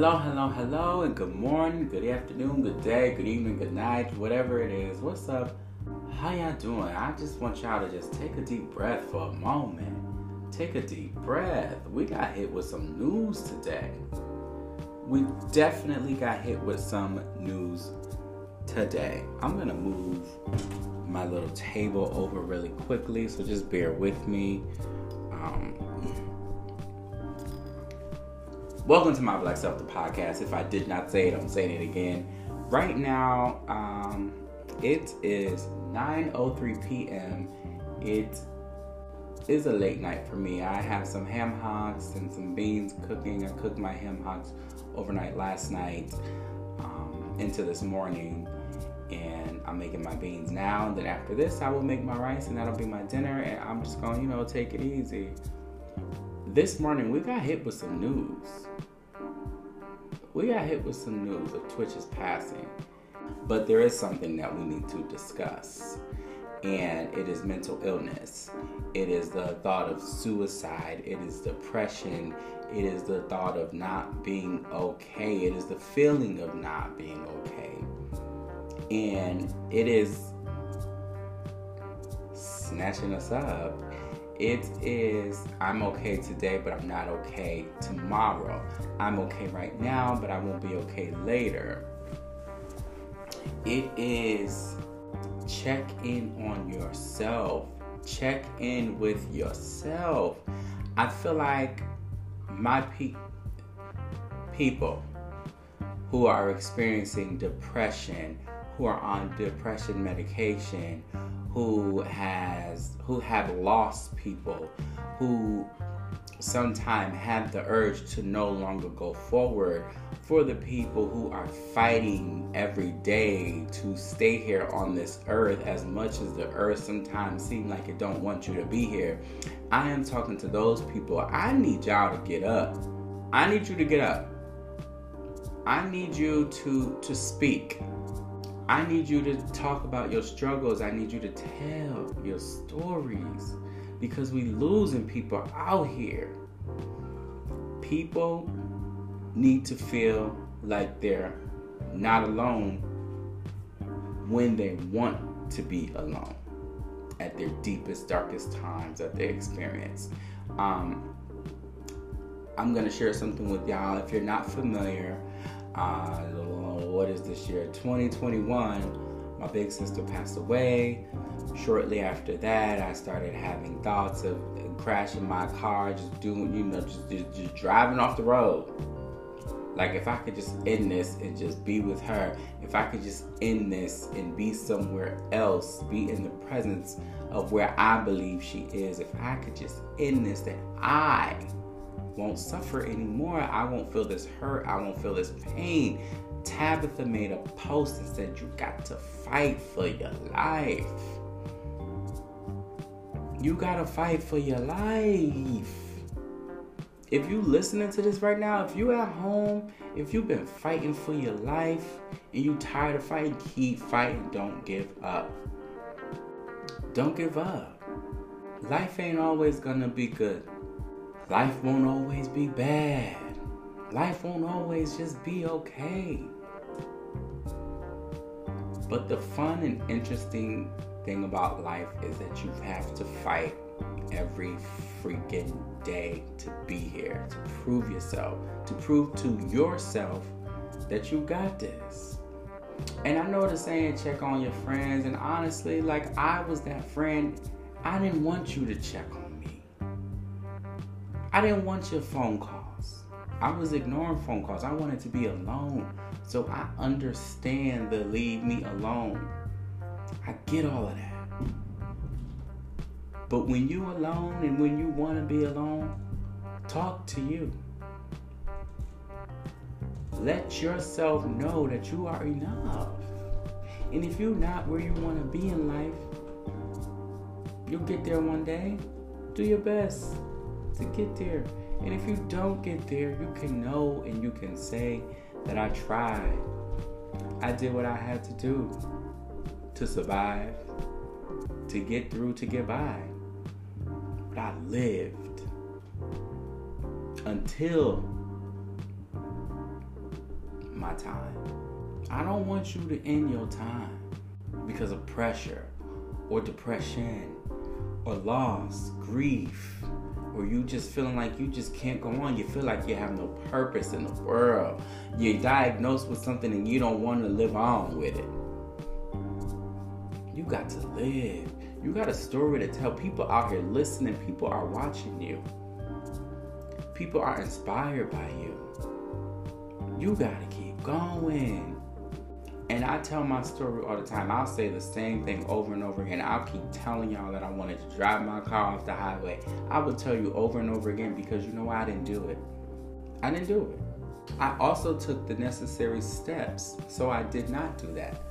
Hello, hello, hello, and good morning, good afternoon, good day, good evening, good night, whatever it is. What's up? How y'all doing? I just want y'all to just take a deep breath for a moment. Take a deep breath. We got hit with some news today. We definitely got hit with some news today. I'm gonna move my little table over really quickly, so just bear with me. Um, Welcome to my Black Self the podcast. If I did not say it, I'm saying it again. Right now, um, it is 9:03 p.m. It is a late night for me. I have some ham hocks and some beans cooking. I cooked my ham hocks overnight last night um, into this morning, and I'm making my beans now. And then after this, I will make my rice, and that'll be my dinner. And I'm just going, you know, take it easy this morning we got hit with some news. We got hit with some news of Twitch's passing. But there is something that we need to discuss. And it is mental illness. It is the thought of suicide. It is depression. It is the thought of not being okay. It is the feeling of not being okay. And it is snatching us up it is, I'm okay today, but I'm not okay tomorrow. I'm okay right now, but I won't be okay later. It is check in on yourself. Check in with yourself. I feel like my pe- people who are experiencing depression, who are on depression medication, who has who have lost people who sometimes have the urge to no longer go forward for the people who are fighting every day to stay here on this earth as much as the earth sometimes seems like it don't want you to be here. I am talking to those people. I need y'all to get up. I need you to get up. I need you to to speak I need you to talk about your struggles. I need you to tell your stories because we losing people out here. People need to feel like they're not alone when they want to be alone at their deepest, darkest times that they experience. Um, I'm gonna share something with y'all. If you're not familiar, uh, what is this year? 2021. My big sister passed away. Shortly after that, I started having thoughts of crashing my car, just doing, you know, just, just, just driving off the road. Like if I could just end this and just be with her, if I could just end this and be somewhere else, be in the presence of where I believe she is, if I could just end this, that I won't suffer anymore. I won't feel this hurt. I won't feel this pain. Tabitha made a post and said, You got to fight for your life. You gotta fight for your life. If you listening to this right now, if you at home, if you've been fighting for your life and you tired of fighting, keep fighting. Don't give up. Don't give up. Life ain't always gonna be good. Life won't always be bad. Life won't always just be okay. But the fun and interesting thing about life is that you have to fight every freaking day to be here, to prove yourself, to prove to yourself that you got this. And I know the saying, check on your friends. And honestly, like I was that friend, I didn't want you to check on I didn't want your phone calls. I was ignoring phone calls. I wanted to be alone. So I understand the leave me alone. I get all of that. But when you alone and when you want to be alone, talk to you. Let yourself know that you are enough. And if you're not where you want to be in life, you'll get there one day. Do your best to get there. And if you don't get there, you can know and you can say that I tried. I did what I had to do to survive, to get through, to get by. But I lived until my time. I don't want you to end your time because of pressure or depression or loss, grief, or you just feeling like you just can't go on. You feel like you have no purpose in the world. You're diagnosed with something and you don't want to live on with it. You got to live. You got a story to tell. People out here listening, people are watching you. People are inspired by you. You got to keep going. And I tell my story all the time. I'll say the same thing over and over again. I'll keep telling y'all that I wanted to drive my car off the highway. I will tell you over and over again because you know why I didn't do it. I didn't do it. I also took the necessary steps, so I did not do that.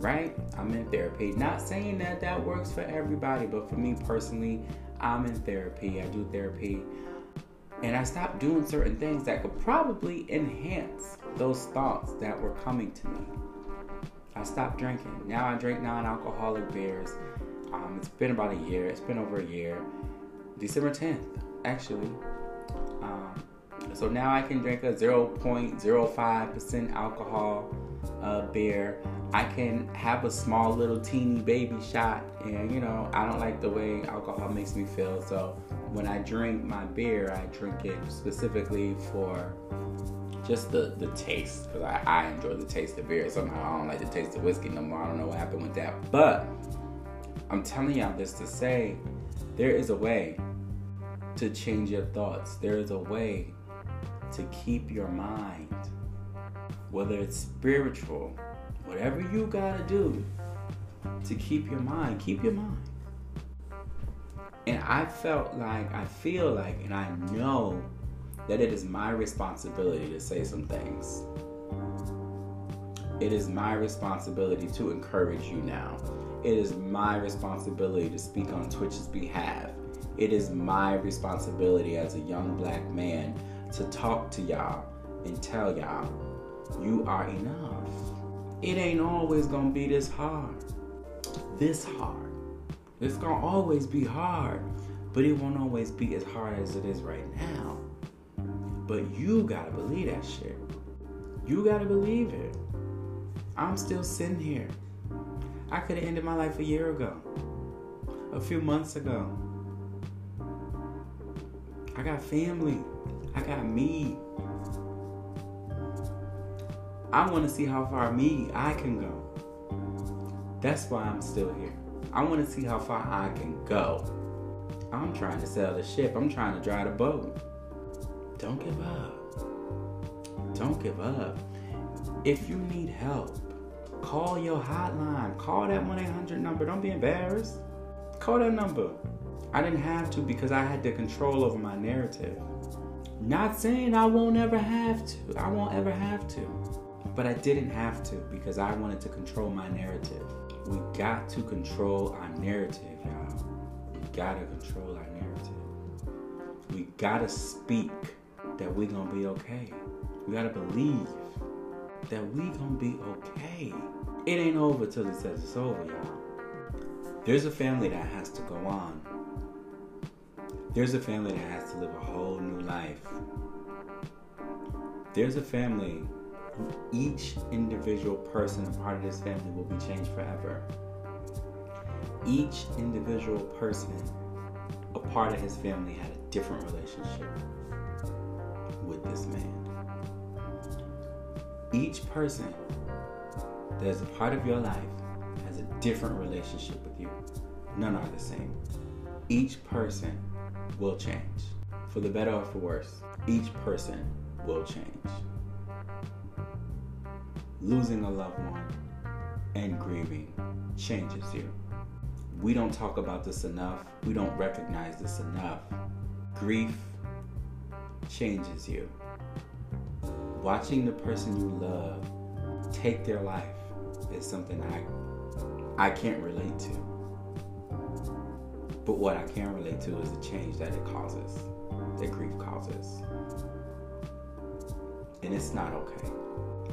Right? I'm in therapy. Not saying that that works for everybody, but for me personally, I'm in therapy. I do therapy and I stopped doing certain things that could probably enhance those thoughts that were coming to me. I stopped drinking. Now I drink non alcoholic beers. Um, it's been about a year, it's been over a year. December 10th, actually. Um, so now I can drink a 0.05% alcohol uh, beer. I can have a small little teeny baby shot, and you know, I don't like the way alcohol makes me feel. So when I drink my beer, I drink it specifically for just the the taste because I, I enjoy the taste of beer. Somehow I don't like the taste of whiskey no more. I don't know what happened with that, but I'm telling y'all this to say there is a way to change your thoughts. There is a way to keep your mind, whether it's spiritual, whatever you gotta do to keep your mind, keep your mind. And I felt like, I feel like, and I know that it is my responsibility to say some things. It is my responsibility to encourage you now. It is my responsibility to speak on Twitch's behalf. It is my responsibility as a young black man to talk to y'all and tell y'all you are enough. It ain't always gonna be this hard. This hard. It's gonna always be hard, but it won't always be as hard as it is right now. But you gotta believe that shit. You gotta believe it. I'm still sitting here. I could have ended my life a year ago, a few months ago. I got family. I got me. I want to see how far me I can go. That's why I'm still here. I want to see how far I can go. I'm trying to sail the ship. I'm trying to drive the boat. Don't give up. Don't give up. If you need help, call your hotline. Call that 1 800 number. Don't be embarrassed. Call that number. I didn't have to because I had the control over my narrative. Not saying I won't ever have to. I won't ever have to. But I didn't have to because I wanted to control my narrative. We got to control our narrative, y'all. We gotta control our narrative. We gotta speak that we gonna be okay. We gotta believe that we gonna be okay. It ain't over till it says it's over, y'all. There's a family that has to go on. There's a family that has to live a whole new life. There's a family who each individual person, a part of this family, will be changed forever. Each individual person, a part of his family, had a different relationship this man. Each person that is a part of your life has a different relationship with you. None are the same. Each person will change. For the better or for worse, each person will change. Losing a loved one and grieving changes you. We don't talk about this enough. We don't recognize this enough. Grief changes you. Watching the person you love take their life is something I I can't relate to. But what I can relate to is the change that it causes, that grief causes. And it's not okay.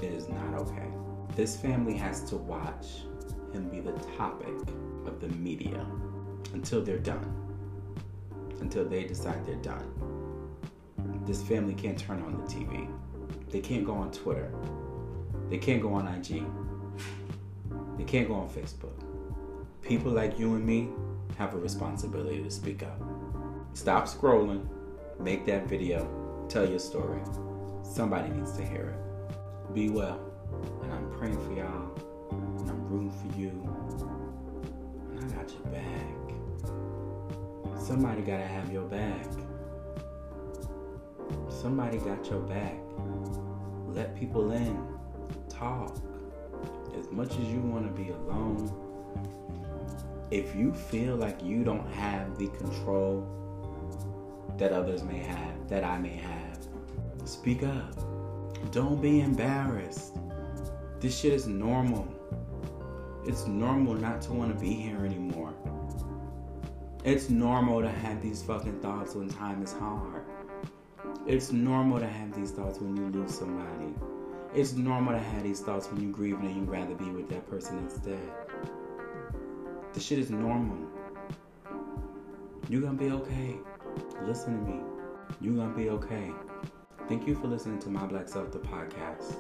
It is not okay. This family has to watch him be the topic of the media until they're done. Until they decide they're done. This family can't turn on the TV. They can't go on Twitter. They can't go on IG. They can't go on Facebook. People like you and me have a responsibility to speak up. Stop scrolling, make that video, tell your story. Somebody needs to hear it. Be well. And I'm praying for y'all. And I'm rooting for you. And I got your back. Somebody gotta have your back. Somebody got your back. Let people in. Talk. As much as you want to be alone, if you feel like you don't have the control that others may have, that I may have, speak up. Don't be embarrassed. This shit is normal. It's normal not to want to be here anymore. It's normal to have these fucking thoughts when time is hard. It's normal to have these thoughts when you lose somebody. It's normal to have these thoughts when you're grieving and you'd rather be with that person instead. This shit is normal. You're gonna be okay. Listen to me. You're gonna be okay. Thank you for listening to My Black Self, the podcast.